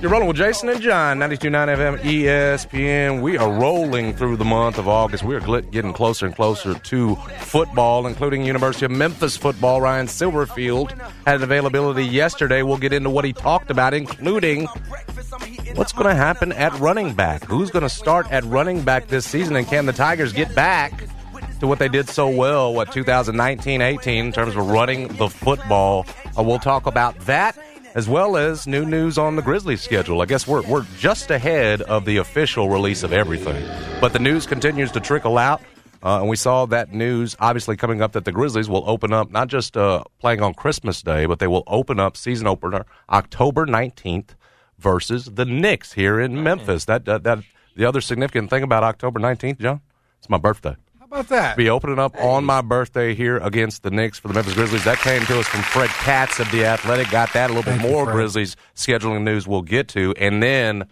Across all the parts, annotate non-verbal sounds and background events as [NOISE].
You're rolling with Jason and John, 92.9 FM ESPN. We are rolling through the month of August. We are getting closer and closer to football, including University of Memphis football. Ryan Silverfield had an availability yesterday. We'll get into what he talked about, including what's going to happen at running back. Who's going to start at running back this season, and can the Tigers get back to what they did so well, what, 2019-18, in terms of running the football? Uh, we'll talk about that as well as new news on the Grizzlies schedule. I guess we're, we're just ahead of the official release of everything. But the news continues to trickle out. Uh, and we saw that news obviously coming up that the Grizzlies will open up not just uh, playing on Christmas Day, but they will open up season opener October 19th versus the Knicks here in Memphis. That, that, that the other significant thing about October 19th, John, it's my birthday about that? Be opening up on my birthday here against the Knicks for the Memphis Grizzlies. That came to us from Fred Katz of The Athletic. Got that. A little Thank bit more you, Grizzlies scheduling news we'll get to. And then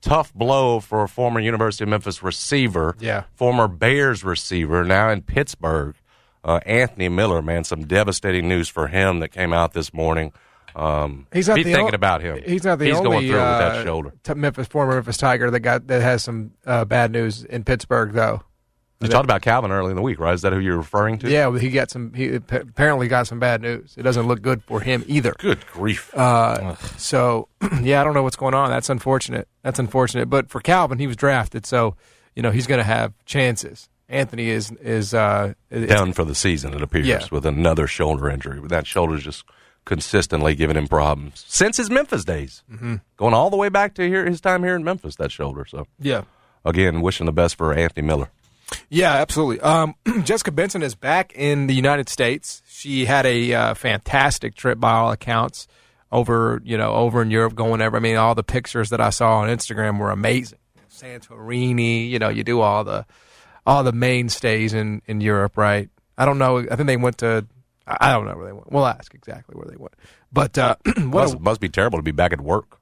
tough blow for a former University of Memphis receiver. Yeah. Former Bears receiver, now in Pittsburgh. Uh, Anthony Miller, man, some devastating news for him that came out this morning. Um, he's not be the thinking o- about him. He's not the he's only going through uh, with that shoulder. t- Memphis former Memphis Tiger that got that has some uh, bad news in Pittsburgh though. You talked about Calvin early in the week, right? Is that who you're referring to? Yeah, he got some. He apparently got some bad news. It doesn't look good for him either. Good grief. Uh, so [CLEARS THROAT] yeah, I don't know what's going on. That's unfortunate. That's unfortunate. But for Calvin, he was drafted, so you know he's going to have chances. Anthony is is uh, done for the season, it appears, Yeah. with another shoulder injury. That shoulder's just consistently giving him problems since his Memphis days, mm-hmm. going all the way back to here his time here in Memphis. That shoulder. So Yeah, again, wishing the best for Anthony Miller. Yeah, absolutely. Um, [CLEARS THROAT] Jessica Benson is back in the United States. She had a uh, fantastic trip by all accounts over you know over in Europe, going over. I mean, all the pictures that I saw on Instagram were amazing. Santorini, you know, you do all the all the mainstays in in Europe, right? I don't know. I think they went to. I don't know where they went. We'll ask exactly where they went. But uh, [CLEARS THROAT] what Must, a, must be terrible to be back at work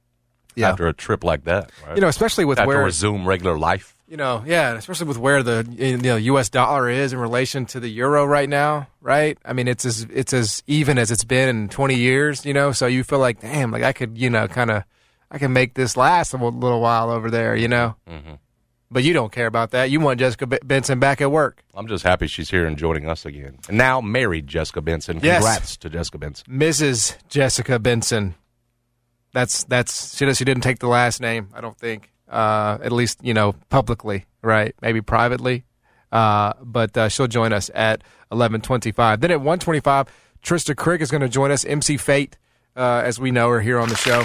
Yeah. after a trip like that. Right? you know, especially with to where resume regular life. You know, yeah, especially with where the you know U.S. dollar is in relation to the euro right now, right? I mean, it's as it's as even as it's been in 20 years, you know. So you feel like, damn, like I could, you know, kind of, I can make this last a little while over there, you know. Mm-hmm. But you don't care about that. You want Jessica B- Benson back at work, I'm just happy she's here and joining us again. And now married Jessica Benson. Yes. Congrats to Jessica Benson. Mrs. Jessica Benson. That's that's she. She didn't take the last name, I don't think. Uh, at least you know publicly, right? Maybe privately. Uh, but uh, she'll join us at eleven twenty-five. Then at one twenty-five, Trista Crick is going to join us. MC Fate, uh, as we know her here on the show.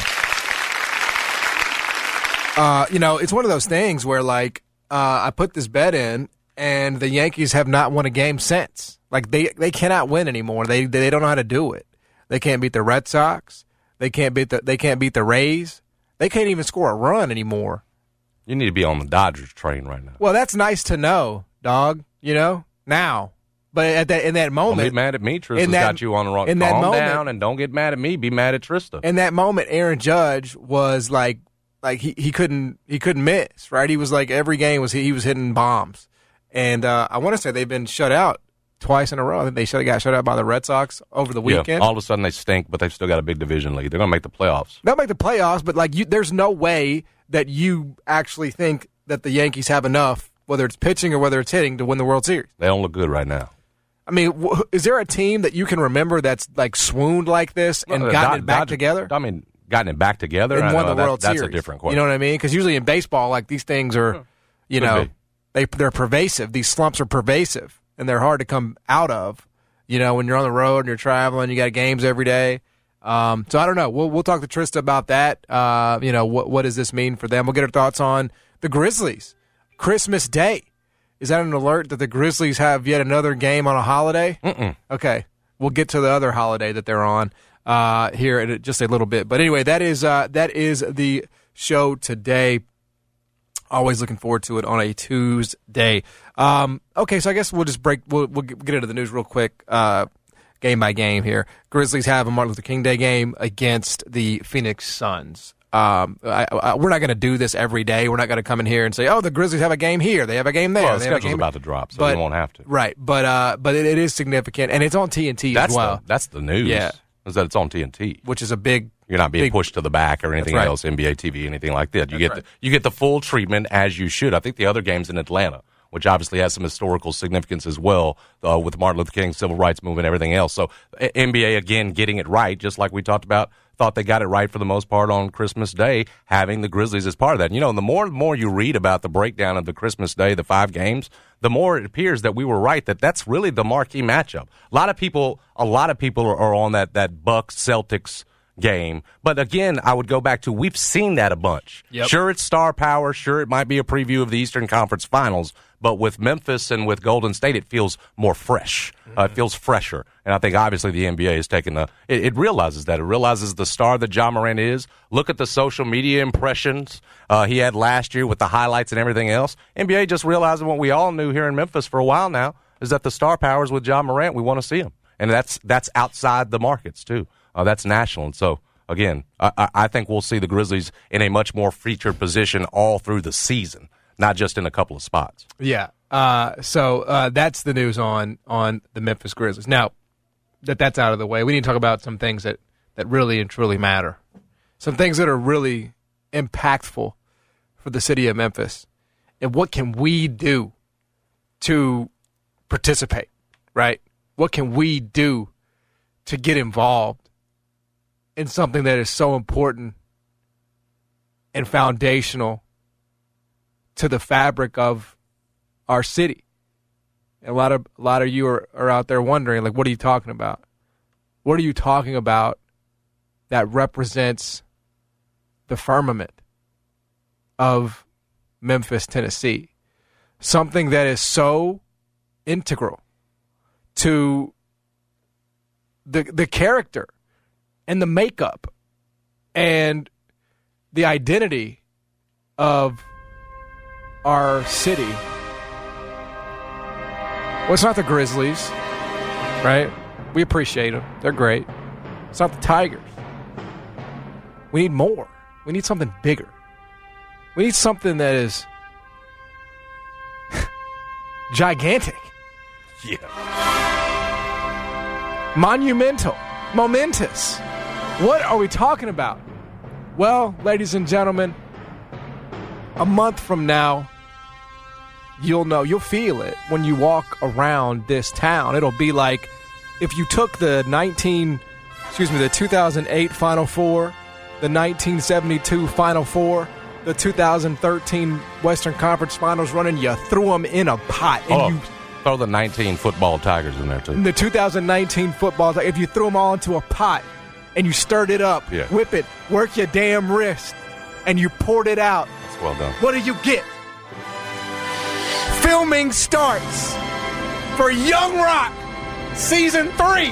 Uh, you know, it's one of those things where like uh, I put this bet in, and the Yankees have not won a game since. Like they they cannot win anymore. They they don't know how to do it. They can't beat the Red Sox. They can't beat the they can't beat the Rays. They can't even score a run anymore. You need to be on the Dodgers train right now. Well, that's nice to know, dog. You know now, but at that in that Don't moment, be mad at me. Trista's that- got you on the wrong. in that Calm moment- down and don't get mad at me. Be mad at Trista. in that moment, Aaron Judge was like, like he, he couldn't he couldn't miss. Right, he was like every game was he he was hitting bombs, and uh, I want to say they've been shut out twice in a row. I think they should have got shut out by the Red Sox over the weekend. Yeah, all of a sudden they stink, but they've still got a big division lead. They're going to make the playoffs. They'll make the playoffs, but like you, there's no way that you actually think that the Yankees have enough, whether it's pitching or whether it's hitting, to win the World Series. They don't look good right now. I mean, wh- is there a team that you can remember that's like swooned like this and Uh, gotten Dod- it back Dodger- together I mean, gotten it back together and I won know the that- World that's a different question. You know what I mean? Because usually in baseball, like these things are, you Could know, be. they they're pervasive. These slumps are pervasive, and they're hard to come out of. You know, when you're on the road and you're traveling, you got games every day. Um, so I don't know. We'll we'll talk to Trista about that. Uh, you know, what what does this mean for them? We'll get her thoughts on the Grizzlies. Christmas Day. Is that an alert that the Grizzlies have yet another game on a holiday? Mm-mm. Okay, we'll get to the other holiday that they're on uh, here in just a little bit. But anyway, that is uh, that is the show today. Always looking forward to it on a Tuesday. Um, okay, so I guess we'll just break. We'll, we'll get into the news real quick, uh, game by game here. Grizzlies have a Martin Luther King Day game against the Phoenix Suns. Um, I, I, we're not going to do this every day. We're not going to come in here and say, "Oh, the Grizzlies have a game here. They have a game there." Well, the schedule's game. about to drop, so But- we won't have to. Right, but uh, but it, it is significant, and it's on TNT That's as well, the, that's the news. Yeah. is that it's on TNT. which is a big. You're not being Big- pushed to the back or anything right. else, NBA TV, anything like that. You get right. the, you get the full treatment as you should. I think the other game's in Atlanta, which obviously has some historical significance as well uh, with Martin Luther King, civil rights movement, everything else. So NBA again getting it right, just like we talked about. Thought they got it right for the most part on Christmas Day, having the Grizzlies as part of that. You know, the more and more you read about the breakdown of the Christmas Day, the five games, the more it appears that we were right that that's really the marquee matchup. A lot of people, a lot of people are, are on that that Bucks Celtics game. But again, I would go back to we've seen that a bunch. Yep. Sure, it's star power. Sure, it might be a preview of the Eastern Conference Finals. But with Memphis and with Golden State, it feels more fresh. Uh, it feels fresher. And I think obviously the NBA has taken the, it, it realizes that. It realizes the star that Ja Morant is. Look at the social media impressions uh, he had last year with the highlights and everything else. NBA just realizing what we all knew here in Memphis for a while now is that the star powers with Ja Morant, we want to see him. And that's, that's outside the markets too. Uh, that's national. And so, again, I, I- I think we'll see the Grizzlies in a much more featured position all through the season, not just in a couple of spots. Yeah. Uh, so uh, that's the news on on the Memphis Grizzlies. Now that that's out of the way, we need to talk about some things that that really and truly matter. Some things that are really impactful for the city of Memphis, and what can we do to participate? Right? What can we do to get involved in something that is so important and foundational to the fabric of our city. And a lot of a lot of you are, are out there wondering, like, what are you talking about? What are you talking about that represents the firmament of Memphis, Tennessee? Something that is so integral to the the character and the makeup and the identity of our city. Well, it's not the Grizzlies, right? We appreciate them. They're great. It's not the Tigers. We need more. We need something bigger. We need something that is [LAUGHS] gigantic, Yeah. monumental, momentous. What are we talking about? Well, ladies and gentlemen, a month from now, you'll know, you'll feel it when you walk around this town. It'll be like if you took the 19, excuse me, the 2008 Final Four, the 1972 Final Four, the 2013 Western Conference Finals run, and you threw them in a pot. And Oh, you, throw the 19 football Tigers in there, too. the 2019 football, if you threw them all into a pot and you stirred it up, Yeah. whip it, work your damn wrist, and you poured it out, That's well done. what do you get? Filming starts for Young Rock season three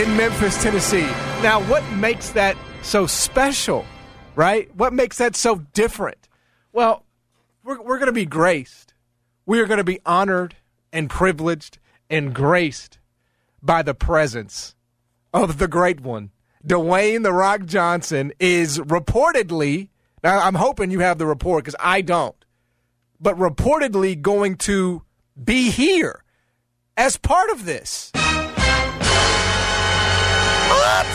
in Memphis, Tennessee. Now, what makes that so special, right? What makes that so different? Well, we're, we're going to be graced. We are going to be honored and privileged and graced by the presence of the great one. Dwayne The Rock Johnson is reportedly, now I'm hoping you have the report because I don't, but reportedly going to be here as part of this. What?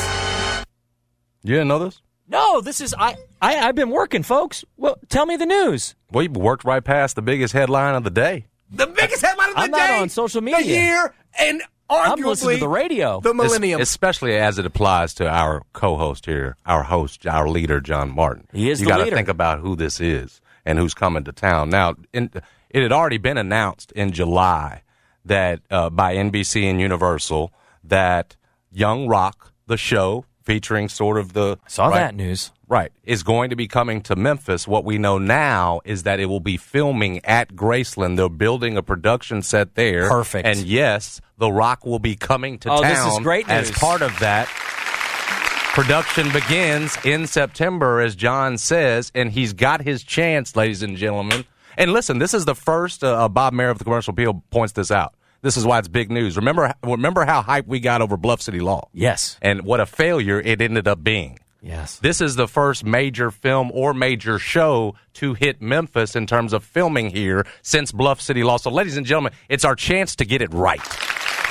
You didn't know this? No, this is I, I. I've been working, folks. Well, tell me the news. Well, you worked right past the biggest headline of the day. The biggest headline of the I'm not day. on social media. The media. year and I'm listening to the radio. the millennium. Es- especially as it applies to our co-host here, our host, our leader, John Martin. He is You gotta think about who this is and who's coming to town. Now, in, it had already been announced in July that uh, by NBC and Universal that Young Rock, the show featuring sort of the Saw right, that news. Right. Is going to be coming to Memphis. What we know now is that it will be filming at Graceland. They're building a production set there. Perfect. And yes, The Rock will be coming to Oh, town this is great news. as part of that. Production begins in September, as John says, and he's got his chance, ladies and gentlemen. And listen, this is the first. Uh, uh, Bob Mehr of the Commercial Appeal points this out. This is why it's big news. Remember, remember how hype we got over Bluff City Law, Yes. and what a failure it ended up being. Yes. This is the first major film or major show to hit Memphis in terms of filming here since Bluff City Law. So, ladies and gentlemen, it's our chance to get it right.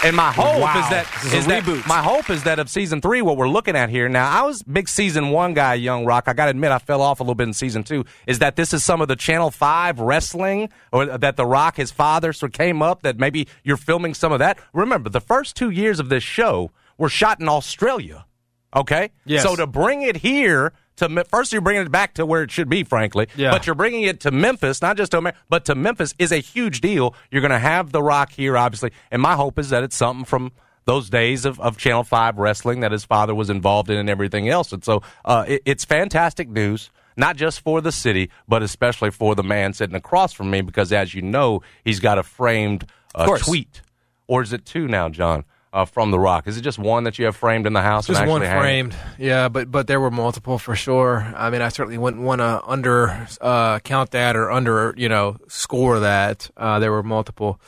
And my hope Wow. is that, is a that- my hope is that of season three, what we're looking at here now. I was big season one guy, Young Rock. I got to admit, I fell off a little bit in season two. Is that this is some of the Channel Five wrestling, or that the Rock, his father, sort of came up? That maybe you're filming some of that. Remember, the first two years of this show were shot in Australia. Okay, Yes. So to bring it here to first, you're bringing it back to where it should be, frankly. Yeah. But you're bringing it to Memphis, not just to America, but to Memphis is a huge deal. You're going to have The Rock here, obviously, and my hope is that it's something from those days of, of Channel Five wrestling that his father was involved in and everything else. And so uh, it, it's fantastic news. Not just for the city, but especially for the man sitting across from me, because as you know, he's got a framed uh, tweet, or is it two now, John, uh, from The Rock? Is it just one that you have framed in the house? Just one hang? framed, yeah, but but there were multiple for sure. I mean, I certainly wouldn't want to under uh, count that or under you know score that. Uh, there were multiple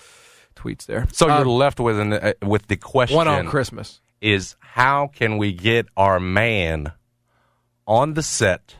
tweets there. So you're left with an, uh, with the question: one on Christmas. is how can we get our man on the set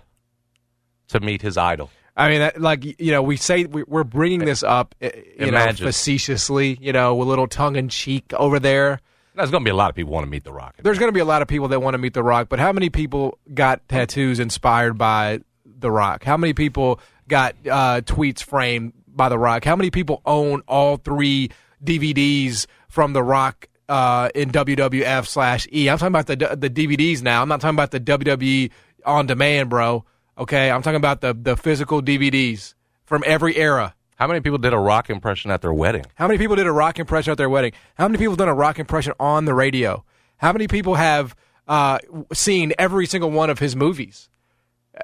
to meet his idol? I mean, that, like you know, we say we- we're bringing this up, uh, you know, facetiously, you know, with a little tongue in cheek over there. There's going to be a lot of people want to meet the Rock. There's going to be a lot of people that want to meet The Rock, but how many people got tattoos inspired by The Rock? How many people got uh, tweets framed by The Rock? How many people own all three DVDs from The Rock uh, in WWF slash E? I'm talking about the the DVDs now. I'm not talking about the WWE on demand, bro. Okay, I'm talking about the the physical DVDs from every era. How many people did a Rock impression at their wedding? How many people did a rock impression at their wedding? How many people done a rock impression on the radio? How many people have uh, seen every single one of his movies,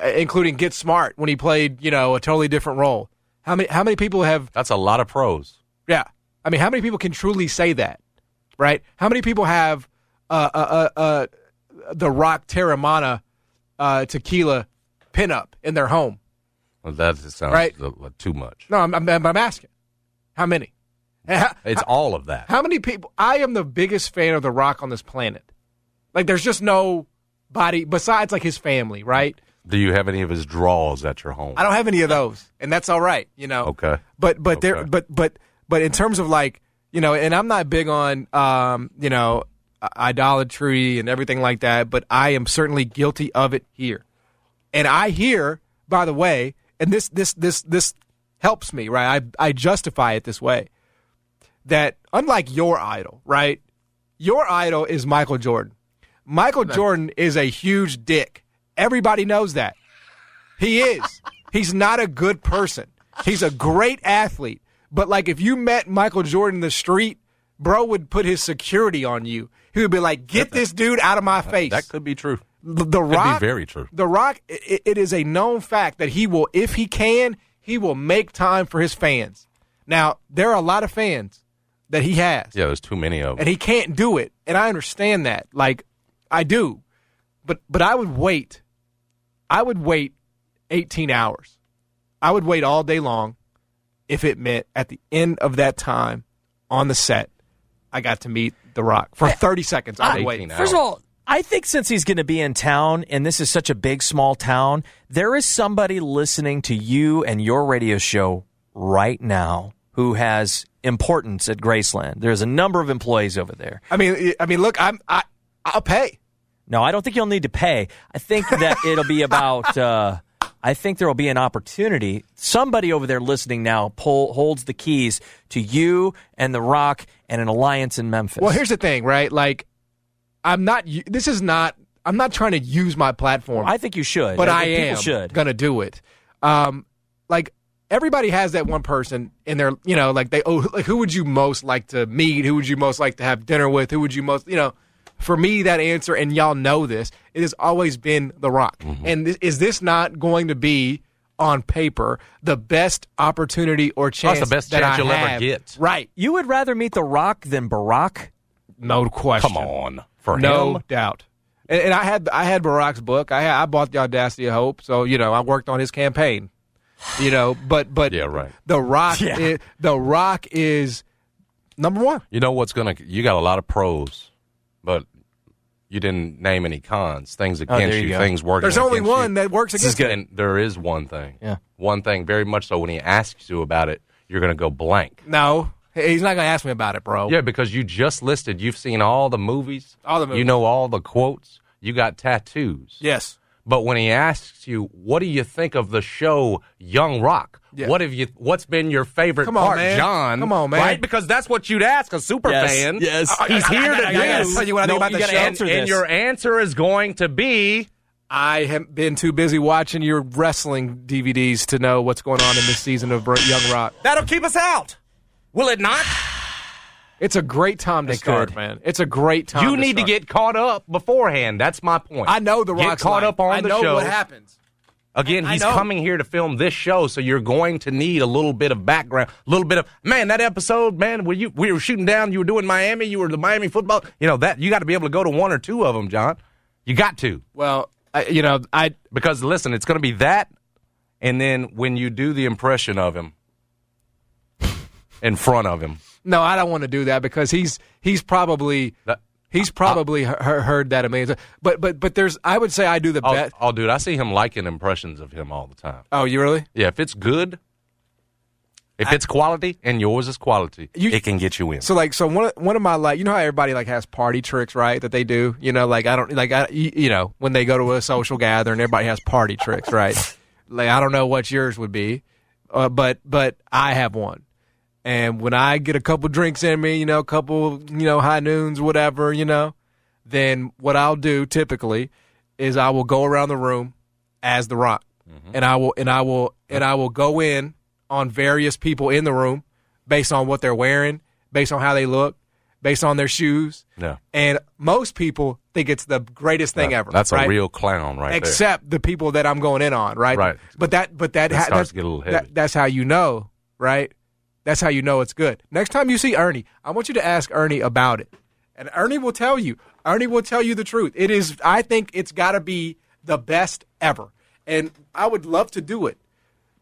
uh, including Get Smart when he played, you know, a totally different role? How many? How many people have? That's a lot of pros. Yeah, I mean, how many people can truly say that? Right? How many people have uh, uh, uh, uh, the Rock Teremana uh, tequila pinup in their home? Well, that sounds Right. too much. No, I'm, I'm, I'm asking. How many? How- It's all of that. How many people? I am the biggest fan of The Rock on this planet. Like, there's just no body besides like his family, right? Do you have any of his draws at your home? I don't have any of those, and that's all right, you know. Okay. But but there but but but in terms of like you know, and I'm not big on um you know idolatry and everything like that, but I am certainly guilty of it here. And I hear, by the way, and this this this this helps me, right? I I justify it this way. That unlike your idol, right? Your idol is Michael Jordan. Michael Jordan is a huge dick. Everybody knows that. He is. [LAUGHS] He's not a good person. He's a great athlete. But like if you met Michael Jordan in the street, bro would put his security on you. He would be like, "Get this dude out of my face." That could be true. The, the be Rock, very true. The Rock, i it is a known fact that he will, if he can, he will make time for his fans. Now there are a lot of fans that he has, Yeah, there's too many of them. and he can't do it, and I understand that. Like I do, but but I would wait. I would wait 18 hours. I would wait all day long if it meant at the end of that time on the set, I got to meet The Rock for 30 seconds. I would 18 wait. hours. First of all, I think since he's going to be in town and this is such a big, small town, there is somebody listening to you and your radio show right now who has importance at Graceland. There's a number of employees over there. I mean, I mean, look, I'm I I'll pay. No, I don't think you'll need to pay. I think that [LAUGHS] it'll be about uh, I think there will be an opportunity. Somebody over there listening now pull, holds the keys to you and The Rock and an alliance in Memphis. Well, here's the thing, right? Like, I'm not. This is not. I'm not trying to use my platform. I think you should. but I think people am should. gonna do it. Um, like everybody has that one person in their, you know, like they, oh, like who would you most like to meet? Who would you most like to have dinner with? Who would you most, you know? For me, that answer, and y'all know this, it has always been The Rock. Mm-hmm. And th- is this not going to be on paper the best opportunity or chance? That's the best that chance I you'll ever get. Right? You would rather meet The Rock than Barack? No question. Come on, for no him. doubt. And, and I had I had Barack's book. I had, I bought the Audacity of Hope, so you know I worked on his campaign. You know, but but Yeah, right. The Rock, Yeah. is, the Rock is number one. You know what's gonna? You got a lot of pros, but you didn't name any cons. Things against Oh, there you you, things working. There's only one you. that works against it. And there is one thing. Yeah. One thing, very much so. When he asks you about it, you're gonna go blank. No, he's not going to ask me about it, bro. Yeah, because you just listed. You've seen all the movies. All the movies. You know all the quotes. You got tattoos. Yes. But when he asks you, "What do you think of the show Young Rock?" Yeah. What have you? What's been your favorite Come on, part, man. John? Come on, man. Right? Because that's what you'd ask a super Yes, fan. yes. Uh, he's I- I- here I to gotta- do. I gotta tell you what I think about you the gotta show. answer and, and your answer is going to be I have been too busy watching your wrestling DVDs to know what's going on in this season of Young Rock. that'll keep us out. Will it not? [SIGHS] It's a great time to It start, could. man. It's a great time. you need start. to get caught up beforehand. That's my point. I know the Get Rock's caught life. up on I the know show. what happens. Again, I he's know. coming here to film this show, so you're going to need a little bit of background, a little bit of man. That episode, man, where you we were shooting down, you were doing Miami, you were the Miami football. You know that you got to be able to go to one or two of them, John. You got to Well, I, you know, I because listen, it's going to be that, and then when you do the impression of him in front of him, No, I don't want to do that because he's he's probably that, he's probably he- heard that a million times. But but but there's I would say I do the oh, bet. oh, dude, I see him liking impressions of him all the time. Oh, you really? Yeah, if it's good, if it's quality, and yours is quality, You- it can get you in. So like so one of, one of my like you know how everybody like has party tricks right that they do you know like I don't like I you you know when they go to a social gathering everybody has party tricks right [LAUGHS] like I don't know what yours would be uh, but but I have one and when I get a couple drinks in me you know a couple you know high noons whatever you know then what I'll do typically is I will go around the room as the rock mm-hmm. and I will and I will and I will go in on various people in the room based on what they're wearing, based on how they look, based on their shoes. Yeah. And most people think it's the greatest thing ever. That's right? a real clown right Except the people that I'm going in on, right? Right. But that but that, That ha- starts that's, to get a little that- heavy. that's how you know, right? That's how you know it's good. Next time you see Ernie, I want you to ask Ernie about it. And Ernie will tell you. Ernie will tell you the truth. It is I think it's got to be the best ever. And I would love to do it.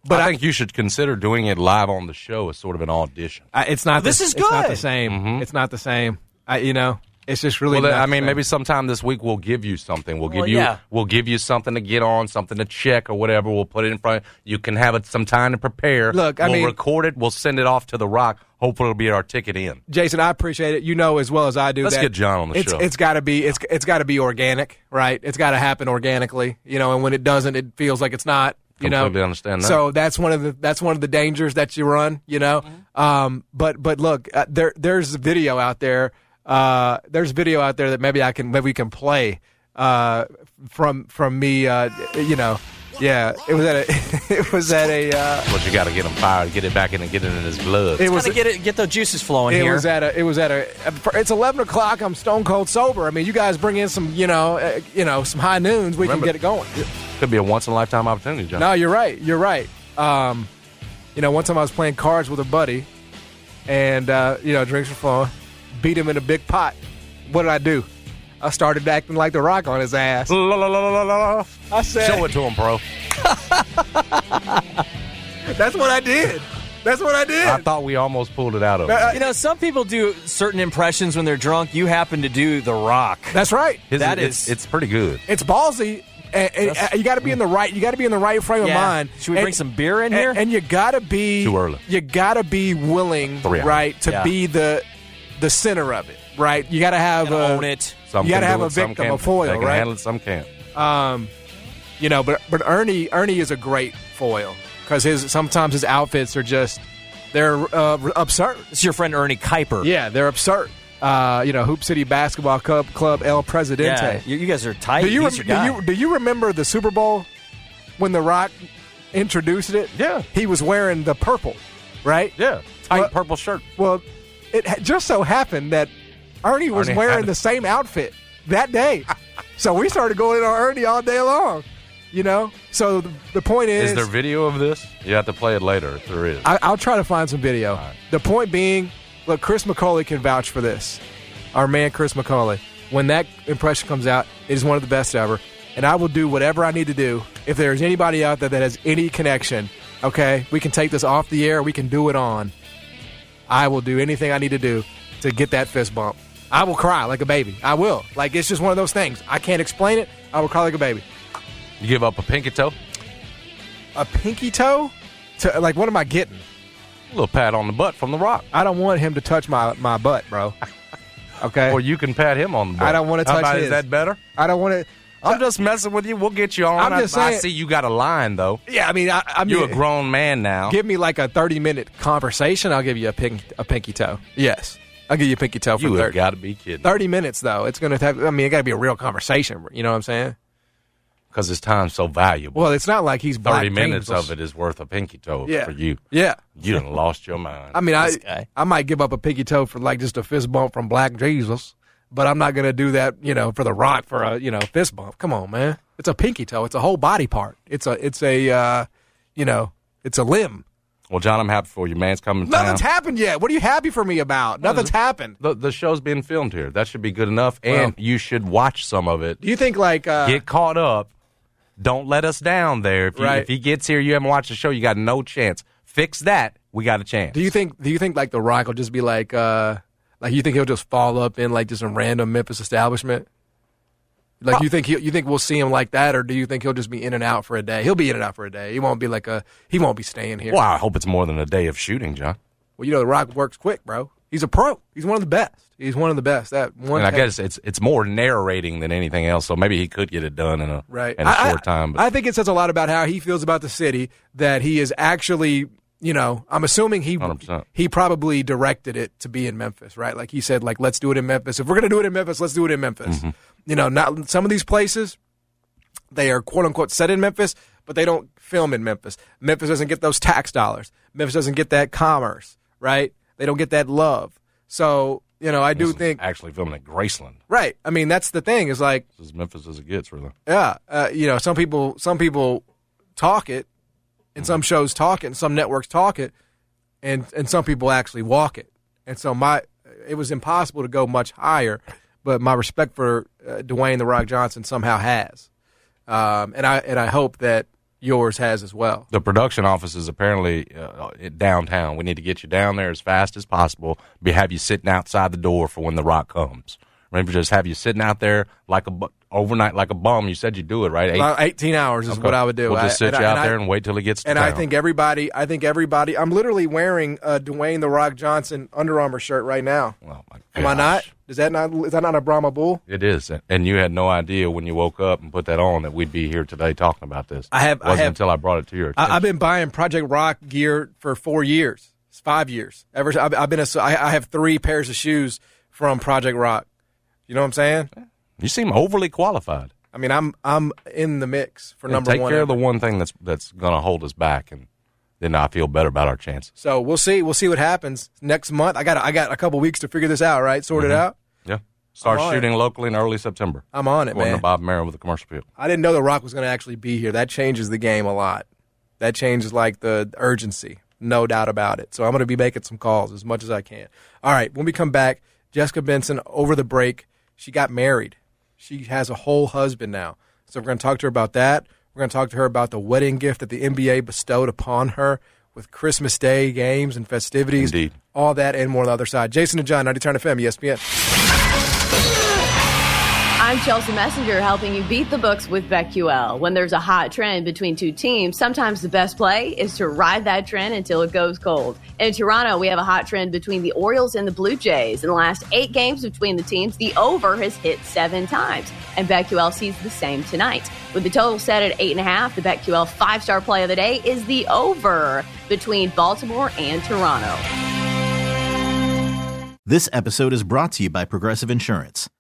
But I, think you should consider doing it live on the show as sort of an audition. I, it's not. This the, is It's not the good. same. Mm-hmm. It's not the same. I, you know, it's just really. Well, I mean, maybe sometime this week we'll give you something. We'll give Well, you yeah. we'll give you something to get on, something to check or whatever. We'll put it in front. You can have it some time to prepare. Look, I we'll mean- record it. We'll send it off to the Rock. Hopefully, it'll be our ticket in. Jason, I appreciate it. You know as well as I do. Let's that get John on the it's, show. It's got to be. It's it's got to be organic, right? It's got to happen organically, you know. And when it doesn't, it feels like it's not. You know, understand that. So that's one of the that's one of the dangers that you run. You know, Mm-hmm. um, but but look, uh, there there's a video out there. Uh, there's video out there that maybe I can maybe we can play uh, from from me. Uh, you know, yeah. It was at a [LAUGHS] it was at a uh, But you got to get him fired, get it back in and get it in his blood. it was Gotta get it, get the juices flowing It here. was at a. It was at a. It's eleven o'clock. I'm stone cold sober. I mean, you guys bring in some, you know, uh, you know, some high noons. We Remember- can get it going. Could be a once in a lifetime opportunity, John. No, you're right. You're right. Um, you know, one time I was playing cards with a buddy, and uh, you know, drinks were flowing. Beat him in a big pot. What did I do? I started acting like the Rock on his ass. La, la, la. I said, Show it to him, bro. [LAUGHS] "That's what I did. That's what I did." I thought we almost pulled it out of him. Uh, you know, some people do certain impressions when they're drunk. You happen to do The Rock. That's right. His- that it's, is- it's pretty good. It's ballsy. And, and, uh, you got to be in the right. You got to be in the right frame Yeah. of mind. Should we And- bring some beer in and- here? And, you got to be Too early. You got to be willing, right, to Yeah. be the the center of it, right? You got to have a, own it. Some you got to have a it, victim, a foil, right? handle it, some can't. Um, You know, but but Ernie Ernie is a great foil because his sometimes his outfits are just they're uh, absurd. It's your friend Ernie Kuiper. Yeah, they're absurd. Uh, you know, Hoop City Basketball Club, Club El Presidente. Yeah, you, you guys are tight. Do you, rem- do you do you remember the Super Bowl when The Rock introduced it? Yeah. he was wearing the purple, right? Yeah, tight Well- purple shirt. Well, it just so happened that Ernie was Ernie wearing the same outfit that day, so we started going in on Ernie all day long. You know, so the, the point is, Is there video of this? You have to play it later if there is. I, I'll try to find some video. The point being, look, Chris McCauley can vouch for this. Our man, Chris McCauley. When that impression comes out, it is one of the best ever. And I will do whatever I need to do. If there's anybody out there that has any connection, okay, we can take this off the air, we can do it on. I will do anything I need to do to get that fist bump. I will cry like a baby. I will. Like, it's just one of those things. I can't explain it. I will cry like a baby. You give up a pinky toe, A pinky toe? To, like, what am I getting? a little pat on the butt from the rock, I don't want him to touch my, my butt, bro. [LAUGHS] Okay? or you can pat him on the butt. I don't wanna touch about- his. Is that better? I don't want to. I'm just messing with you. We'll get you on. I'm just I, saying- see you got a line though. Yeah, I mean, I, I mean, You're a grown man now. give me like a 30 minute conversation. I'll give you a pink, a pinky toe. Yes, I'll give you a pinky toe for you have got to be kidding. 30 minutes though. It's gonna have. I mean, it got to be a real conversation. You know what I'm saying? Because his time's so valuable. Well, it's not like he's 30 minutes James. of it is worth a pinky toe Yeah. for you. Yeah. You done lost your mind. I mean, I guy. I might give up a pinky toe for like just a fist bump from Black Jesus, but I'm not gonna do that. You know, for the Rock for a you know fist bump. Come on, man. It's a pinky toe. It's a whole body part. It's a it's a uh, you know it's a limb. well, John, I'm happy for you. Man's coming to Nothing's town. happened yet. What are you happy for me about? Nothing's happened. the, the show's being filmed here. That should be good enough. And Well- you should watch some of it. Do you think like uh, Get caught up. Don't let us down there. If, you, Right. if he gets here, you haven't watched the show, you got no chance. Fix that. We got a chance. do you think do you think like the Rock will just be like uh like you think he'll just fall up in like just a random Memphis establishment? Like you think he, you think we'll see him like that, or do you think he'll just be in and out for a day? He'll be in and out for a day. He won't be like a he won't be staying here. well, I hope it's more than a day of shooting, John. Well, you know the Rock works quick, bro. He's a pro. He's one of the best. He's one of the best. That one. And I guess it's it's more narrating than anything else. So maybe he could get it done in a right in a I- short time. But I think it says a lot about how he feels about the city that he is actually, you know, I'm assuming he 100%. he probably directed it to be in Memphis, right? Like he said, like let's do it in Memphis. If we're gonna do it in Memphis, let's do it in Memphis. Mm-hmm. You know, not some of these places they are quote unquote set in Memphis, but they don't film in Memphis. Memphis doesn't get those tax dollars. Memphis doesn't get that commerce, right? They don't get that love. So you know, I do think actually filming at Graceland. right. I mean, that's the thing. Is like This is Memphis as it gets, really. yeah, uh, you know, some people some people talk it, and some shows talk it, and some networks talk it, and and some people actually walk it. And so my it was impossible to go much higher, but my respect for uh, Dwayne the Rock Johnson somehow has, um, and I and I hope that yours has as well. The production office is apparently uh, downtown. We need to get you down there as fast as possible. Be have you sitting outside the door for when the rock comes. Maybe just have you sitting out there like a overnight like a bum. You said you'd do it right. Eight- About Eighteen hours is what I would do. We'll just sit and you out I- there and wait till it gets to And I town. think everybody, I think everybody, I'm literally wearing a Dwayne the Rock Johnson Under Armour shirt right now. Oh, my Am I not? Is that not? Is that not a Brahma Bull? It is, and you had no idea when you woke up and put that on that we'd be here today talking about this. I have- It wasn't I have- until I brought it to your attention. I, I've been buying Project Rock gear for four years. It's five years. Ever, I've, I've been a, I, I have three pairs of shoes from Project Rock. You know what I'm saying? you seem overly qualified. I mean, I'm I'm in the mix for Yeah, number take one. care of the one thing that's that's going to hold us back, and then I feel better about our chances. So we'll see. We'll see what happens next month. I got I got a couple weeks to figure this out. Right, sort Mm-hmm. it out. Yeah, start shooting locally in early September. I'm on it, Going man. to Bob Merrill with a Commercial Appeal. I didn't know The Rock was going to actually be here. That changes the game a lot. That changes like the urgency, no doubt about it. So I'm going to be making some calls as much as I can. All right, when we come back, Jessica Benson over the break, she got married. She has a whole husband now. So we're going to talk to her about that. We're going to talk to her about the wedding gift that the NBA bestowed upon her with Christmas Day games and festivities. Indeed. All that and more on the other side. Jason and John, 90 Turn FM, ESPN. I'm Chelsea Messenger helping you beat the books with BetQL. When there's a hot trend between two teams, sometimes the best play is to ride that trend until it goes cold. In Toronto, we have a hot trend between the Orioles and the Blue Jays. In the last eight games between the teams, the over has hit seven times. And BetQL sees the same tonight. With the total set at eight and a half, the BetQL five star play of the day is the over between Baltimore and Toronto. This episode is brought to you by Progressive Insurance.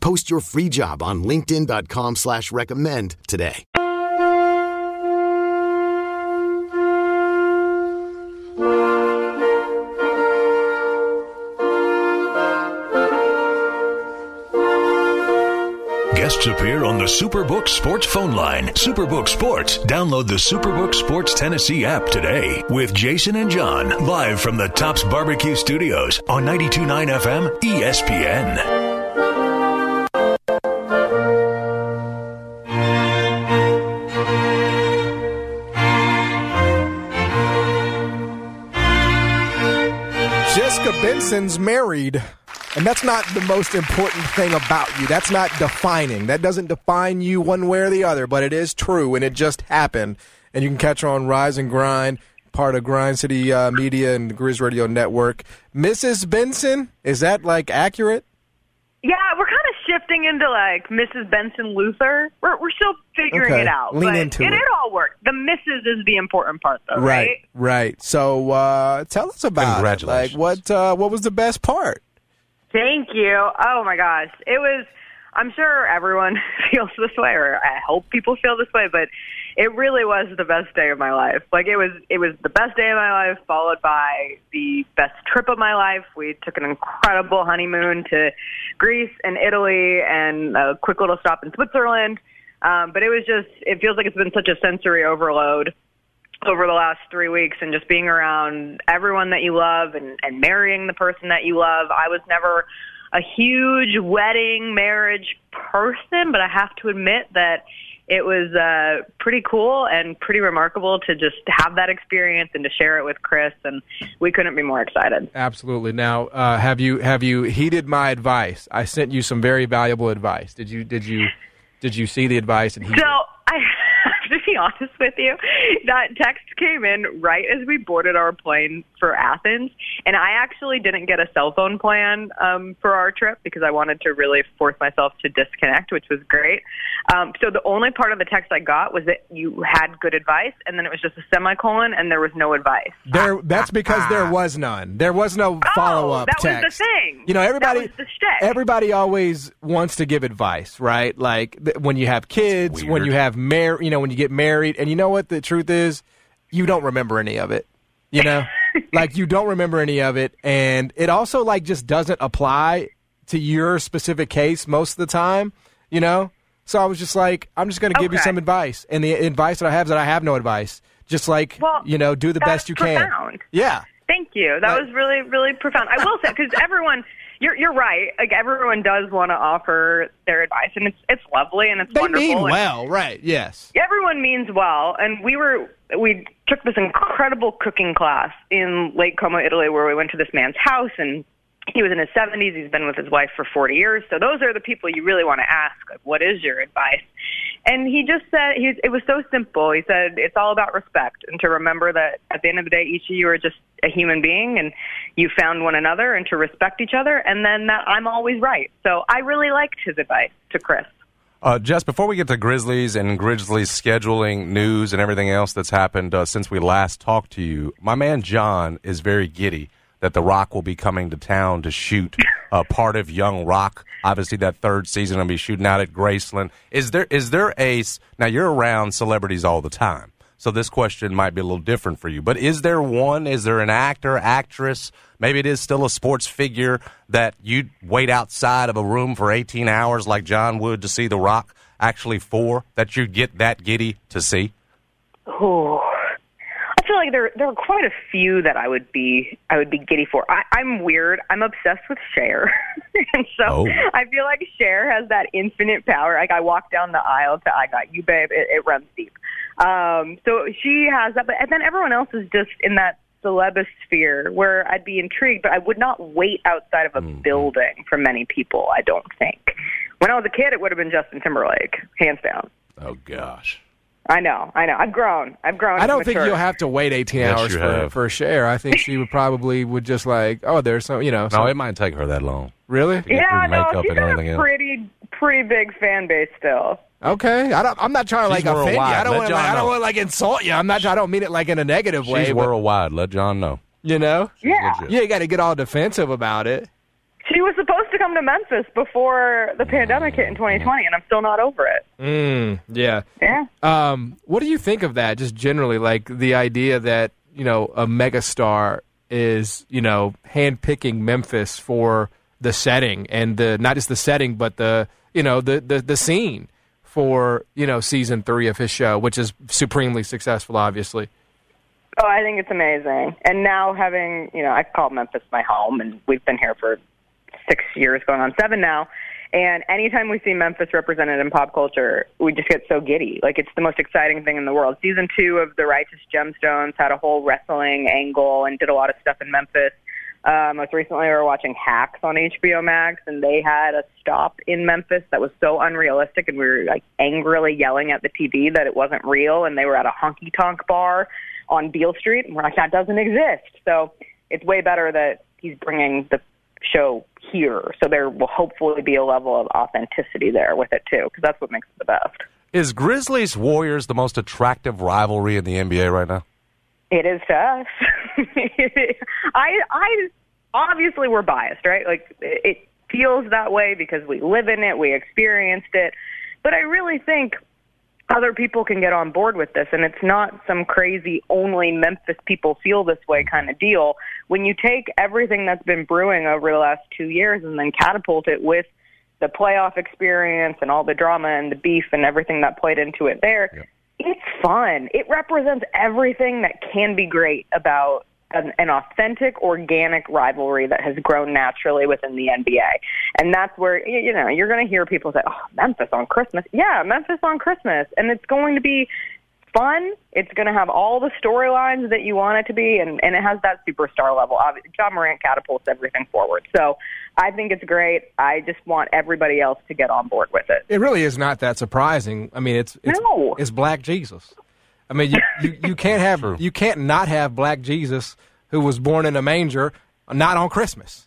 Post your free job on linkedin.com slash recommend today. Guests appear on the Superbook Sports phone line. Superbook Sports. Download the Superbook Sports Tennessee app today with Jason and John live from the Tops Barbecue Studios on 92.9 FM ESPN. Benson's married. And that's not the most important thing about you. That's not defining. That doesn't define you one way or the other, but it is true and it just happened. And you can catch her on Rise and Grind, part of Grind City uh, Media and the Grizz Radio Network. Mrs. Benson, is that like accurate? Yeah, shifting into like Mrs. Benson Luther. We're we're still figuring Okay, it out. lean but into it. it. all worked. The Mrs. is the important part, though, right? Right, right. So uh, tell us about it. Like what? Uh, what was the best part? Thank you. Oh my gosh, it was. I'm sure everyone [LAUGHS] feels this way, or I hope people feel this way, but it really was the best day of my life. Like it was, it was the best day of my life, followed by the best trip of my life. We took an incredible honeymoon to Greece and Italy, and a quick little stop in Switzerland. Um, but it was just, it feels like it's been such a sensory overload over the last three weeks and just being around everyone that you love and, and marrying the person that you love. I was never a huge wedding marriage person, but I have to admit that it was uh, pretty cool and pretty remarkable to just have that experience and to share it with Chris. And we couldn't be more excited. Absolutely. Now, uh, have you have you heeded my advice? I sent you some very valuable advice. Did you did you did you see the advice and heed So it? I to be honest with you. That text came in right as we boarded our plane for Athens, and I actually didn't get a cell phone plan um, for our trip because I wanted to really force myself to disconnect, which was great. Um, so the only part of the text I got was that you had good advice, and then it was just a semicolon, and there was no advice. There, that's because there was none. There was no follow up. Oh, that was the thing. You know, everybody. That was the. Everybody always wants to give advice, right? Like th- when you have kids, when you have mar- you know, when you get married, and you know what the truth is, you don't remember any of it. You know, [LAUGHS] like you don't remember any of it, and it also like just doesn't apply to your specific case most of the time. You know, so I was just like, I'm just going to give you some advice, and the advice that I have is that I have no advice. Just like Well, you know, do the best you can. Yeah. Thank you. That Like- was really, really profound. I will say because everyone, you're you're right. Like everyone does want to offer their advice, and it's it's lovely and it's They wonderful. mean well, right? Yes. Everyone means well, and we were we took this incredible cooking class in Lake Como, Italy, where we went to this man's house and. He was in his 70s. He's been with his wife for 40 years. So those are the people you really want to ask, like, what is your advice? And he just said he, it was so simple. He said it's all about respect and to remember that at the end of the day, each of you are just a human being and you found one another and to respect each other, and then that I'm always right. So I really liked his advice to Chris. Uh, Jess, before we get to Grizzlies and Grizzlies scheduling news and everything else that's happened uh, since we last talked to you, my man John is very giddy that The Rock will be coming to town to shoot uh, [LAUGHS] part of Young Rock. Obviously, that third season will be shooting out at Graceland. Is there is there a now you're around celebrities all the time, so this question might be a little different for you. But is there one? Is there an actor, actress? Maybe it is still a sports figure that you'd wait outside of a room for 18 hours like John would to see The Rock. Actually, for that you'd get that giddy to see. Oh, I feel like there there are quite a few that I would be I would be giddy for. I, I'm weird. I'm obsessed with Cher, [LAUGHS] and so Oh. I feel like Cher has that infinite power. Like I walk down the aisle to "I Got You, Babe," it, it runs deep. Um, so she has that, but and then everyone else is just in that celebisphere where I'd be intrigued, but I would not wait outside of a building for many people. I don't think. When I was a kid, it would have been Justin Timberlake, hands down. Oh gosh. I know, I know. I've grown. I've grown. I don't think you'll have to wait 18 Yes, hours you for, have. for Cher. I think [LAUGHS] she would probably would just like, oh, there's some, you know, No, some, it might take her that long. really? get Yeah, through no, makeup she's and got everything a else. pretty, pretty big fan base still. Okay, I don't, I'm not trying to She's like offend you. worldwide. I don't Let want to John like, I don't know. want to like insult you. I'm not. I don't mean it like in a negative way. She's but, worldwide. Let John know. you know, Yeah, legit. yeah, you got to get all defensive about it. She was supposed to come to Memphis before the pandemic hit in 2020, and I'm still not over it. Mm, yeah. Yeah. Um, what do you think of that? Just generally, like the idea that you know a megastar is you know handpicking Memphis for the setting and the not just the setting, but the you know the the, the scene for you know season three of his show, which is supremely successful, obviously. Oh, I think it's amazing. And now having, you know, I call Memphis my home, and we've been here for six years, going on seven now. And anytime we see Memphis represented in pop culture, we just get so giddy. Like it's the most exciting thing in the world. Season two of The Righteous Gemstones had a whole wrestling angle and did a lot of stuff in Memphis. Uh, most recently, we were watching Hacks on HBO Max, and they had a stop in Memphis that was so unrealistic, and we were like angrily yelling at the TV that it wasn't real, and they were at a honky tonk bar on Beale Street, and we're like, that doesn't exist. So it's way better that he's bringing the show here, so there will hopefully be a level of authenticity there with it too, because that's what makes it the best. Is Grizzlies Warriors the most attractive rivalry in the NBA right now? It is to us. [LAUGHS] I I obviously we're biased, right? Like it feels that way because we live in it, we experienced it. But I really think other people can get on board with this and it's not some crazy only Memphis people feel this way kind of deal. When you take everything that's been brewing over the last 2 years and then catapult it with the playoff experience and all the drama and the beef and everything that played into it there, it's fun. It represents everything that can be great about an, an authentic, organic rivalry that has grown naturally within the NBA. And that's where, you know, you're going to hear people say, oh, Memphis on Christmas. Yeah, Memphis on Christmas. And it's going to be fun. It's going to have all the storylines that you want it to be, and, and it has that superstar level. Ja Morant catapults everything forward. So I think it's great. I just want everybody else to get on board with it. It really is not that surprising. I mean, it's it's, No. it's Black Jesus. I mean, you, you, [LAUGHS] you can't have you can't not have Black Jesus who was born in a manger not on Christmas.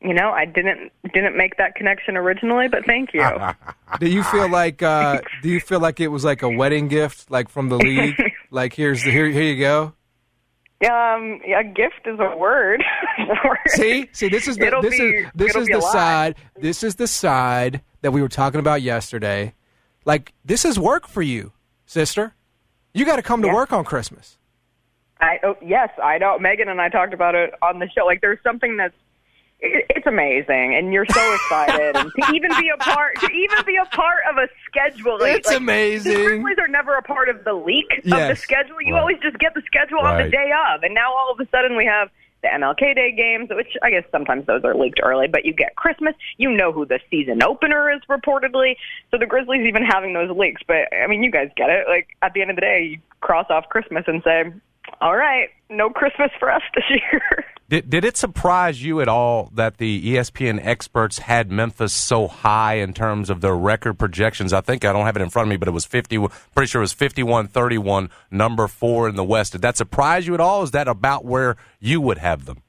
You know, I didn't didn't make that connection originally, but thank you. [LAUGHS] [LAUGHS] Do you feel like uh, do you feel like it was like a wedding gift, like from the league? like here's the here here you go. Um, a gift is a word. See, see, this is the It'll this be- is this is the side. This is the side that we were talking about yesterday. Like this is work for you, sister. You got to come to Yeah. work on Christmas. I oh, yes, I know. Megan and I talked about it on the show. Like, there's something that's it, it's amazing, and you're so [LAUGHS] excited, and to even be a part, to even be a part of a schedule. Like, It's like, amazing. Grizzlies are never a part of the leak of the schedule. You Right. always just get the schedule on the day of, and now all of a sudden we have the MLK Day games, which I guess sometimes those are leaked early, but you get Christmas. You know who the season opener is reportedly. So the Grizzlies even having those leaks, but I mean, you guys get it. Like at the end of the day, you cross off Christmas and say, all right, no Christmas for us this [LAUGHS] year. Did, did it surprise you at all that the ESPN experts had Memphis so high in terms of their record projections? I think I don't have it in front of me, but it was 50, pretty sure it was 51 31, number four in the West. Did that surprise you at all? Is that about where you would have them?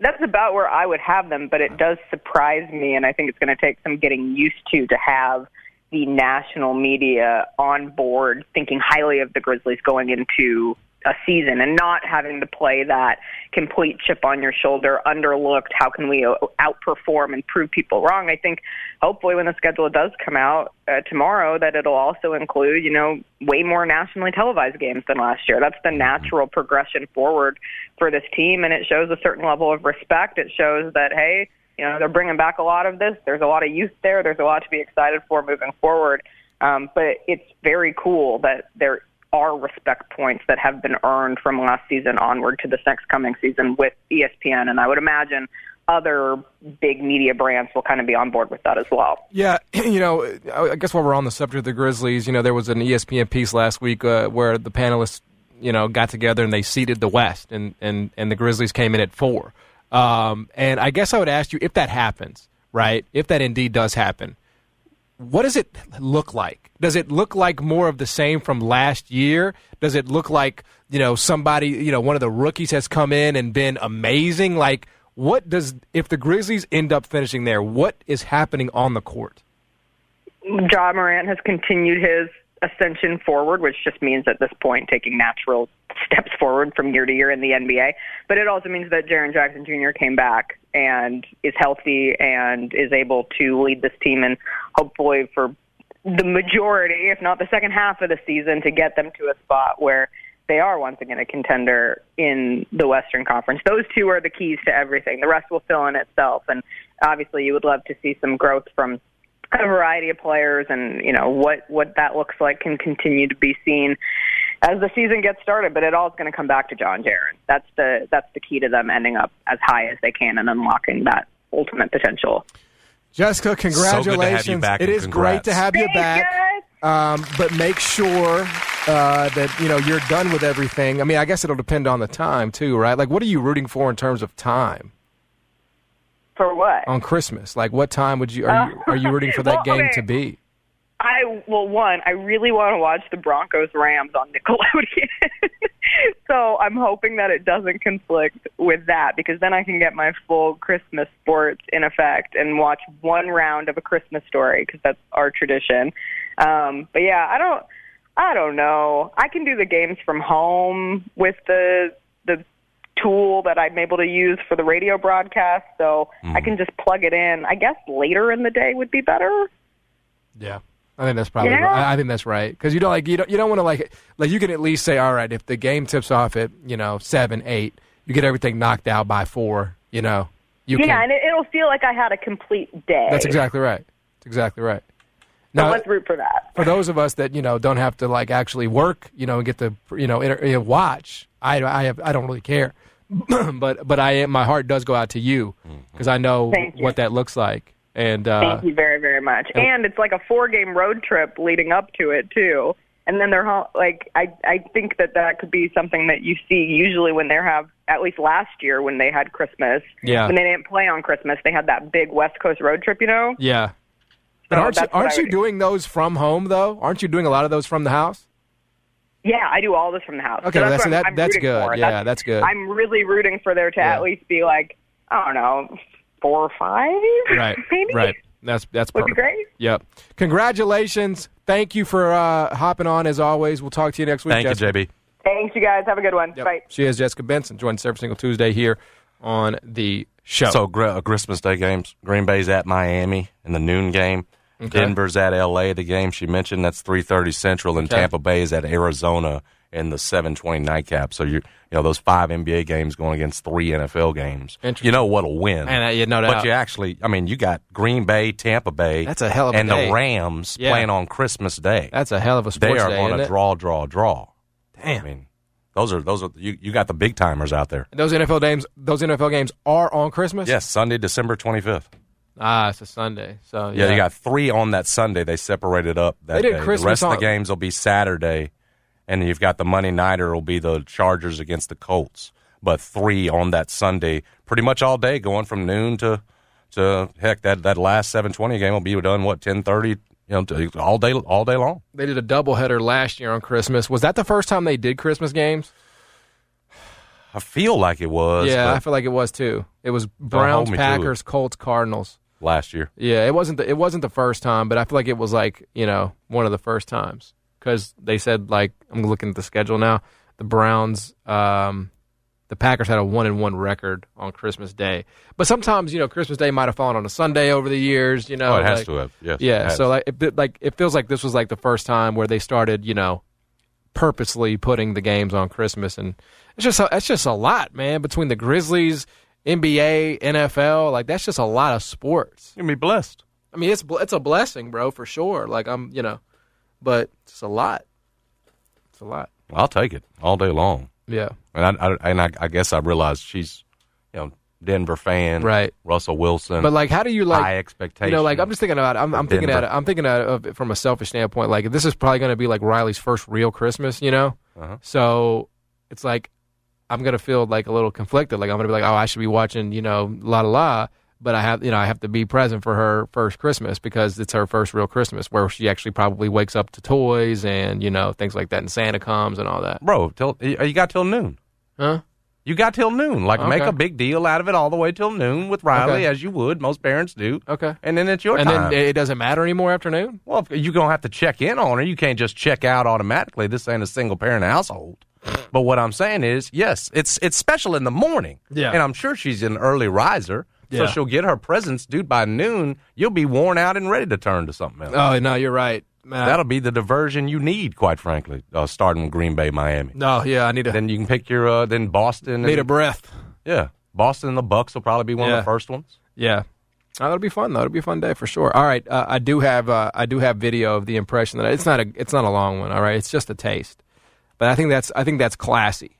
That's about where I would have them, but it does surprise me, and I think it's going to take some getting used to to have the national media on board thinking highly of the Grizzlies going into a season and not having to play that complete chip on your shoulder, underlooked, how can we o- outperform and prove people wrong. I think hopefully when the schedule does come out uh, tomorrow that it'll also include, you know, way more nationally televised games than last year. That's the natural progression forward for this team and it shows a certain level of respect. It shows that hey, you know, they're bringing back a lot of this. There's a lot of youth there. There's a lot to be excited for moving forward. Um, but it's very cool that there are respect points that have been earned from last season onward to this next coming season with ESPN. And I would imagine other big media brands will kind of be on board with that as well. Yeah, [CLEARS THROAT] you know, I guess while we're on the subject of the Grizzlies, you know, there was an ESPN piece last week uh, where the panelists, you know, got together and they seeded the West, and and and the Grizzlies came in at four. Um, and I guess I would ask you if that happens, right? If that indeed does happen, what does it look like? Does it look like more of the same from last year? Does it look like you know somebody, you know, one of the rookies has come in and been amazing? Like, what does if the Grizzlies end up finishing there? What is happening on the court? Ja Morant has continued his ascension forward, which just means at this point taking natural steps forward from year to year in the NBA. But it also means that Jaren Jackson Jr. came back and is healthy and is able to lead this team and hopefully for the majority, if not the second half of the season, to get them to a spot where they are once again a contender in the Western Conference. Those two are the keys to everything. The rest will fill in itself. And obviously, you would love to see some growth from a variety of players, and you know what what that looks like can continue to be seen as the season gets started. But it all is going to come back to Ja Jaren. That's the that's the key to them ending up as high as they can and unlocking that ultimate potential. Jessica, congratulations! you back it great to have you Thanks, back. guys. Um, but make sure uh, that you know you're done with everything. I mean, I guess it'll depend on the time too, right? Like, what are you rooting for in terms of time For what? on Christmas? Like, what time would you are you, are you rooting for that [LAUGHS] Well, game okay. to be? I well, one, I really want to watch the Broncos Rams on Nickelodeon. [LAUGHS] so I'm hoping that it doesn't conflict with that because then I can get my full Christmas sports in effect and watch one round of a Christmas story because that's our tradition. Um, but yeah, I don't, I don't know. I can do the games from home with the the tool that I'm able to use for the radio broadcast, so I can just plug it in. I guess later in the day would be better. Yeah. I think that's probably Yeah. right. I think that's right because you don't like you don't you don't want to like like you can at least say all right if the game tips off at you know seven eight you get everything knocked out by four you know you yeah, can and it, it'll feel like I had a complete day. that's exactly right that's exactly right So let's root for that. for those of us that you know don't have to like actually work you know and get to you know inter- watch I I have I don't really care [CLEARS THROAT] but but I my heart does go out to you mm-hmm. because I know what that looks like and uh, Thank you very, very much. And it's like a four-game road trip leading up to it too. And then they're ho- like, I I think that that could be something that you see usually when they have at least last year when they had Christmas. Yeah. When they didn't play on Christmas, they had that big West Coast road trip. You know. yeah. But So aren't you, aren't you would- doing those from home though? Aren't you doing a lot of those from the house? Yeah, I do all this from the house. Okay, so well, that's, that's- that- that's good. For. Yeah, that's good. I'm really rooting for there to Yeah. at least be like, I don't know, four or five. [LAUGHS] Right. Maybe. Right. That's that's Would be great. Yep. Congratulations. Thank you for uh, hopping on as always. We'll talk to you next week. Thank Jessica. you, JB. Thanks, you guys. Have a good one. Yep. Bye. She is Jessica Benson. Joins every single Tuesday here on the show. So gr- uh, Christmas Day games. Green Bay's at Miami in the noon game. Okay. Denver's at L.A. The game she mentioned that's three thirty Central, and Okay. Tampa Bay is at Arizona in the seven twenty nightcap. So you you know those five NBA games going against three NFL games. Interesting. You know what'll win, And, uh, yeah, no doubt. But you actually, I mean, you got Green Bay, Tampa Bay. That's a hell of a and day. the Rams Yeah. playing on Christmas Day. That's a hell of a sports they are going to draw, draw, draw. Damn. I mean, those are those are you. You got the big timers out there. Those NFL games. Those NFL games are on Christmas. Yes, Sunday, December twenty fifth. Ah, it's a Sunday. So Yeah, yeah, you got three on that Sunday. They separated up that They did day. Christmas the rest of the games will be Saturday, and you've got the Monday nighter will be the Chargers against the Colts. But three on that Sunday, pretty much all day, going from noon to to heck that that last seven twenty game will be done what ten thirty, you know, all day all day long. They did a doubleheader last year on Christmas. Was that the first time they did Christmas games? I feel like it was. yeah, I feel like it was too. It was Browns, Packers, Colts, Cardinals. last year. Yeah, it wasn't the, it wasn't the first time, but I feel like it was like you know one of the first times because they said like I'm looking at the schedule now. The Browns, um, the Packers had a one and one record on Christmas Day, but sometimes you know Christmas Day might have fallen on a Sunday over the years. You know, Oh, it has like- to have. Yes. Yeah, so like it, like it feels like this was like the first time where they started, you know, purposely putting the games on Christmas, and it's just a, it's just a lot, man. Between the Grizzlies, NBA, NFL, like that's just a lot of sports. you can be blessed. I mean, it's it's a blessing, bro, for sure. Like I'm, you know, but it's a lot. It's a lot. I'll take it all day long. Yeah. And I, I and I, I guess I realized she's, you know, Denver fan, Right. Russell Wilson, But like, how do you like? high expectations. You know, like I'm just thinking about. It. I'm, I'm thinking at. it- I'm thinking of it from a selfish standpoint. Like this is probably going to be like Riley's first real Christmas. You know, Uh-huh. so it's like I'm going to feel like a little conflicted. Like I'm going to be like, oh, I should be watching. You know, la la la. But I have, you know, I have to be present for her first Christmas because it's her first real Christmas, where she actually probably wakes up to toys and you know things like that, and Santa comes and all that. bro, till uh, you got till noon. Huh? You got till noon. Like make a big deal out of it all the way till noon with Riley, Okay. as you would. Most parents do. Okay. And then it's your And time. then it doesn't matter anymore afternoon. well, you're gonna have to check in on her. You can't just check out automatically. This ain't a single parent household. But what I'm saying is, yes, it's it's special in the morning. Yeah. And I'm sure she's an early riser. So Yeah. she'll get her presents, dude. By noon, you'll be worn out and ready to turn to something else. Oh no, you're right. Man, That'll be the diversion you need, quite frankly. Uh, starting with Green Bay, Miami. no, yeah, I need to Then you can pick your uh, then Boston. need and- a breath. Yeah, Boston and the Bucks will probably be one Yeah. of the first ones. Yeah. Oh, that'll be fun though. It'll be a fun day for sure. All right, uh, I do have uh, I do have video of the impression that I, it's not a it's not a long one. All right, it's just a taste, but I think that's I think that's classy.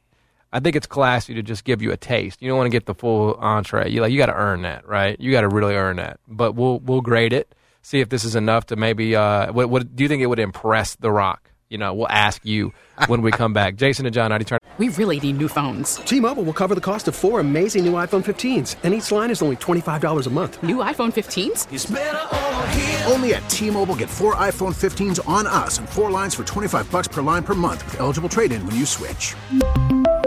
I think it's classy to just give you a taste. You don't want to get the full entree. You like you got to earn that, right? You got to really earn that. But we'll we'll grade it, see if this is enough to maybe. Uh, what, what do you think it would impress The Rock? You know, we'll ask you when we come back. Jason and John, I turn. We really need new phones. T-Mobile will cover the cost of four amazing new iPhone 15s, and each line is only $25 a month. New iPhone 15s? Only at T-Mobile get four iPhone 15s on us and four lines for 25 bucks per line per month with eligible trade-in when you switch.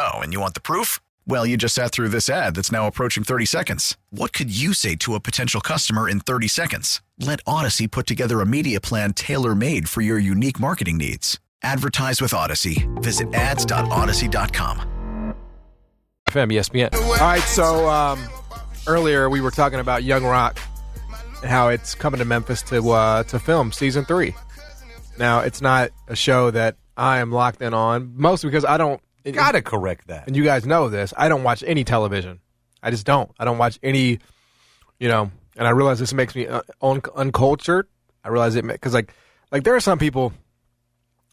Oh, and you want the proof? Well, you just sat through this ad that's now approaching 30 seconds. What could you say to a potential customer in 30 seconds? Let Audacy put together a media plan tailor made for your unique marketing needs. Advertise with Audacy. Visit ads.audacy.com. FM ESPN. All right, so um, earlier we were talking about Young Rock and how it's coming to Memphis to uh, to film season three. Now, it's not a show that I am locked in on, mostly because I don't. Gotta correct that. And you guys know this. I don't watch any television. I just don't. I don't watch any. You know, and I realize this makes me uh, un- uncultured. I realize it because like like there are some people,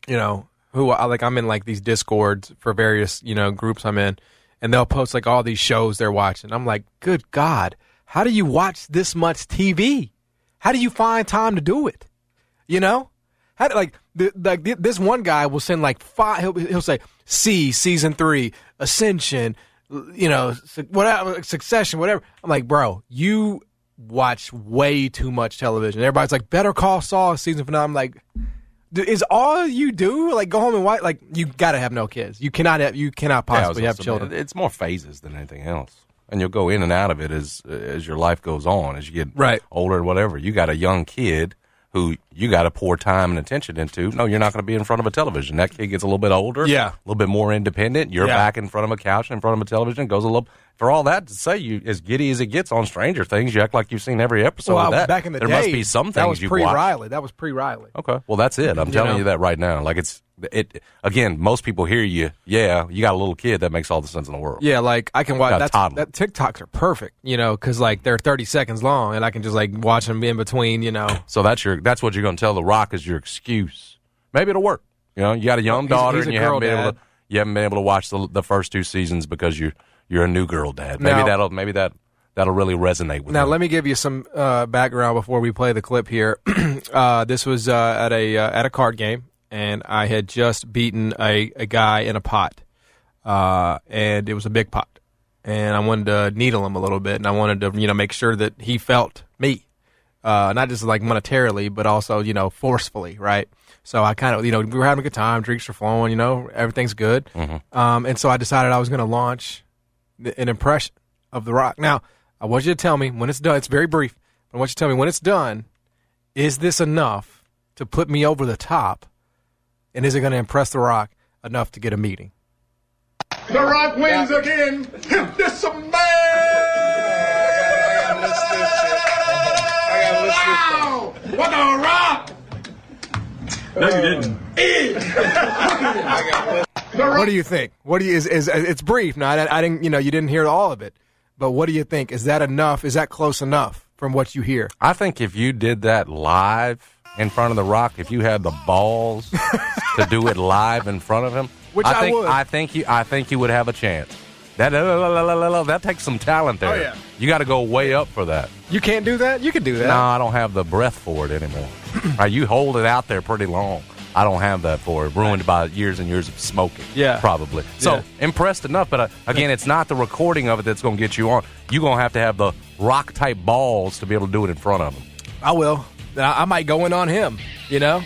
you know, who I like. I'm in like these discords for various you know groups I'm in, and they'll post like all these shows they're watching. I'm like, good God, how do you watch this much TV? How do you find time to do it? You know, how like the, like th- this one guy will send like five. He'll, he'll say C season three, Ascension, you know, whatever, Succession, whatever. I'm like, bro, you watch way too much television. Everybody's like, Better Call Saul season finale. I'm like, Is all you do like go home and watch? Like you got to have no kids. You cannot have. You cannot Yeah, possibly gonna have children. It's more phases than anything else, and you'll go in and out of it as as your life goes on, as you get Right. older, or whatever. You got a young kid who you got to pour time and attention into. No, you're not going to be in front of a television. That kid gets a little bit older, Yeah. a little bit more independent. You're Yeah. back in front of a couch, in front of a television. Goes a little. For all that to say, you as giddy as it gets on Stranger Things, you act like you've seen every episode well, of that. back in the there day, must be some that things was you've pre. Riley. That was pre Riley. Okay, well that's it. I'm You telling know? you that right now. Like it's it again. Most people hear you. Yeah, you got a little kid. That makes all the sense in the world. Yeah, like I can watch Got that's, toddler. that TikToks are perfect, you know, because like they're thirty seconds long, and I can just like watch them in between, you know. So that's your that's what you're going to tell the Rock is your excuse. Maybe it'll work. You know, you got a young He's- daughter he's a and you haven't been able to you haven't been able to watch the the first two seasons because you you're a new girl dad. Maybe Now- that'll maybe that that'll really resonate with Now him. let me give you some uh, background before we play the clip here. [CLEARS THROAT] uh, this was uh, at a uh, at a card game, and I had just beaten a, a guy in a pot, uh, and it was a big pot, and I wanted to needle him a little bit, and I wanted to you know make sure that he felt me, uh, not just like monetarily, but also you know forcefully, right? So I kind of you know we were having a good time, drinks are flowing, you know everything's good, um, and so I decided I was going to launch an impression of The Rock. Now, I want you to tell me when it's done. It's very brief. But I want you to tell me when it's done. Is this enough to put me over the top? And is it going to impress The Rock enough to get a meeting? The Rock wins again. This a man. Wow! What the Rock? No, you didn't. Uh, eh. What do you think? What do you is, is it's brief. Now I, I didn't you know you didn't hear all of it, but what do you think? Is that enough? Is that close enough from what you hear? I think if you did that live in front of the Rock, if you had the balls to do it live in front of him, [LAUGHS] Which I think would. I think you I think you would have a chance. That that takes some talent there. Oh, yeah. You got to go way up for that. You can't do that. You can do that. No, I don't have the breath for it anymore. [CLEARS THROAT] right, you hold it out there pretty long. I don't have that for it. Ruined by years and years of smoking. Yeah. probably. So Yeah. impressed enough, but uh, again, it's not the recording of it that's going to get you on. You're going to have to have the rock type balls to be able to do it in front of them. I will. I, I might go in on him. You know,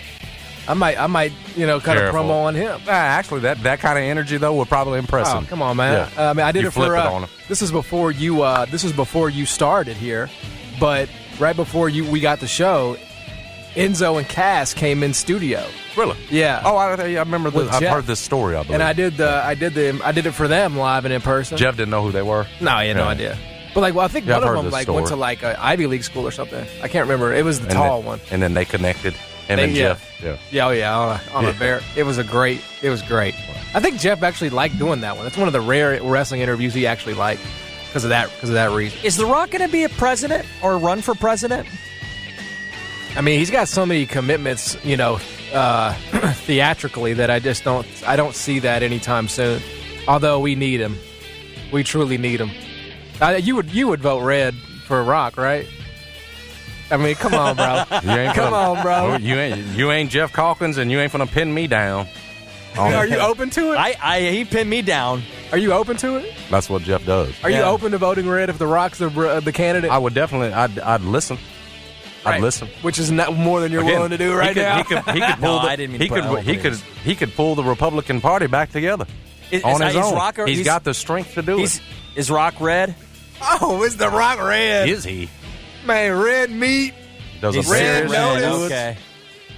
I might. I might. You know, kind Careful. of promo on him. Ah, actually, that that kind of energy though would probably impress Oh, him. come on, man. Yeah. Uh, I mean, I did You it for. it uh. This is before you. Uh, this was before you started here, but right before you, we got the show. Enzo and Cass came in studio. Really? Yeah. Oh, I, I remember. With I've heard this story. I believe. and I did the. I did the. I did it for them live and in person. Jeff didn't know who they were. No, he had no idea. But like, well, I think Yeah, I've one heard of them this like went to story. like a Ivy League school or something. I can't remember. It was the And tall then- one. And then they connected. Him They- and yeah. Jeff. Yeah. Yeah, oh yeah, on a, on Yeah. a bear. It was a great. It was great. I think Jeff actually liked doing that one. That's one of the rare wrestling interviews he actually liked because of that. Because of that reason. Is The Rock going to be a president or run for president? I mean, he's got so many commitments, you know, uh, [CLEARS THROAT] theatrically that I just don't. I don't see that anytime soon. Although we need him, we truly need him. Uh, you would you would vote red for Rock, right? I mean, come on, bro. [LAUGHS] You ain't come gonna- on, bro. You ain't you ain't Geoff Calkins, and you ain't gonna pin me down. On- Are you open to it? I, I he pinned me down. Are you open to it? That's what Jeff does. Are you Yeah. open to voting red if the Rock's the uh, the candidate? I would definitely. I'd, I'd listen. I'd Right. listen. Which is not more than you're Again, willing to do he right could, now. He could, he could [LAUGHS] pull No, the, I didn't mean he put could he could openings. he could pull the Republican Party back together Is- on is- his is own. Rock- he's he's- got the strength to do He's, it. is Rock red? Oh, it's the Rock red. Is he? Man, red meat. Does a He's Red serious notice. Okay.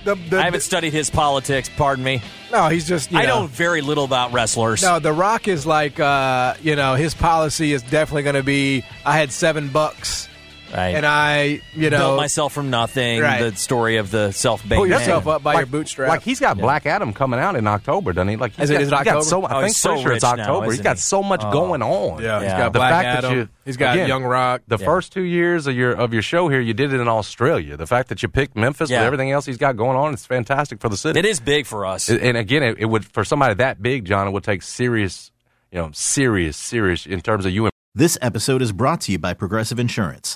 The, the, I haven't studied his politics. Pardon me. no, he's just. You I know, know very little about wrestlers. No, The Rock is like, uh, you know, his policy is definitely going to be. I had seven bucks, Right. and I, you know, built myself from nothing. Right. The story of the self-made pull yourself up by like, your bootstraps. Like he's got Black Adam coming out in October, doesn't he? Like he's Is it- got, is it he's got October? so I Oh, think he's so sure it's rich now, October. he's isn't got he? so much Oh. going on. yeah, he's Yeah. got The Black fact that you- he's got again, Young Rock. The Yeah. first two years of your of your show here, you did it in Australia. The fact that you picked Memphis Yeah. with everything else he's got going on, it's fantastic for the city. It is big for us. And again, it, it would for somebody that big, John, it would take serious, you know, serious, serious in terms of you. and. This episode is brought to you by Progressive Insurance.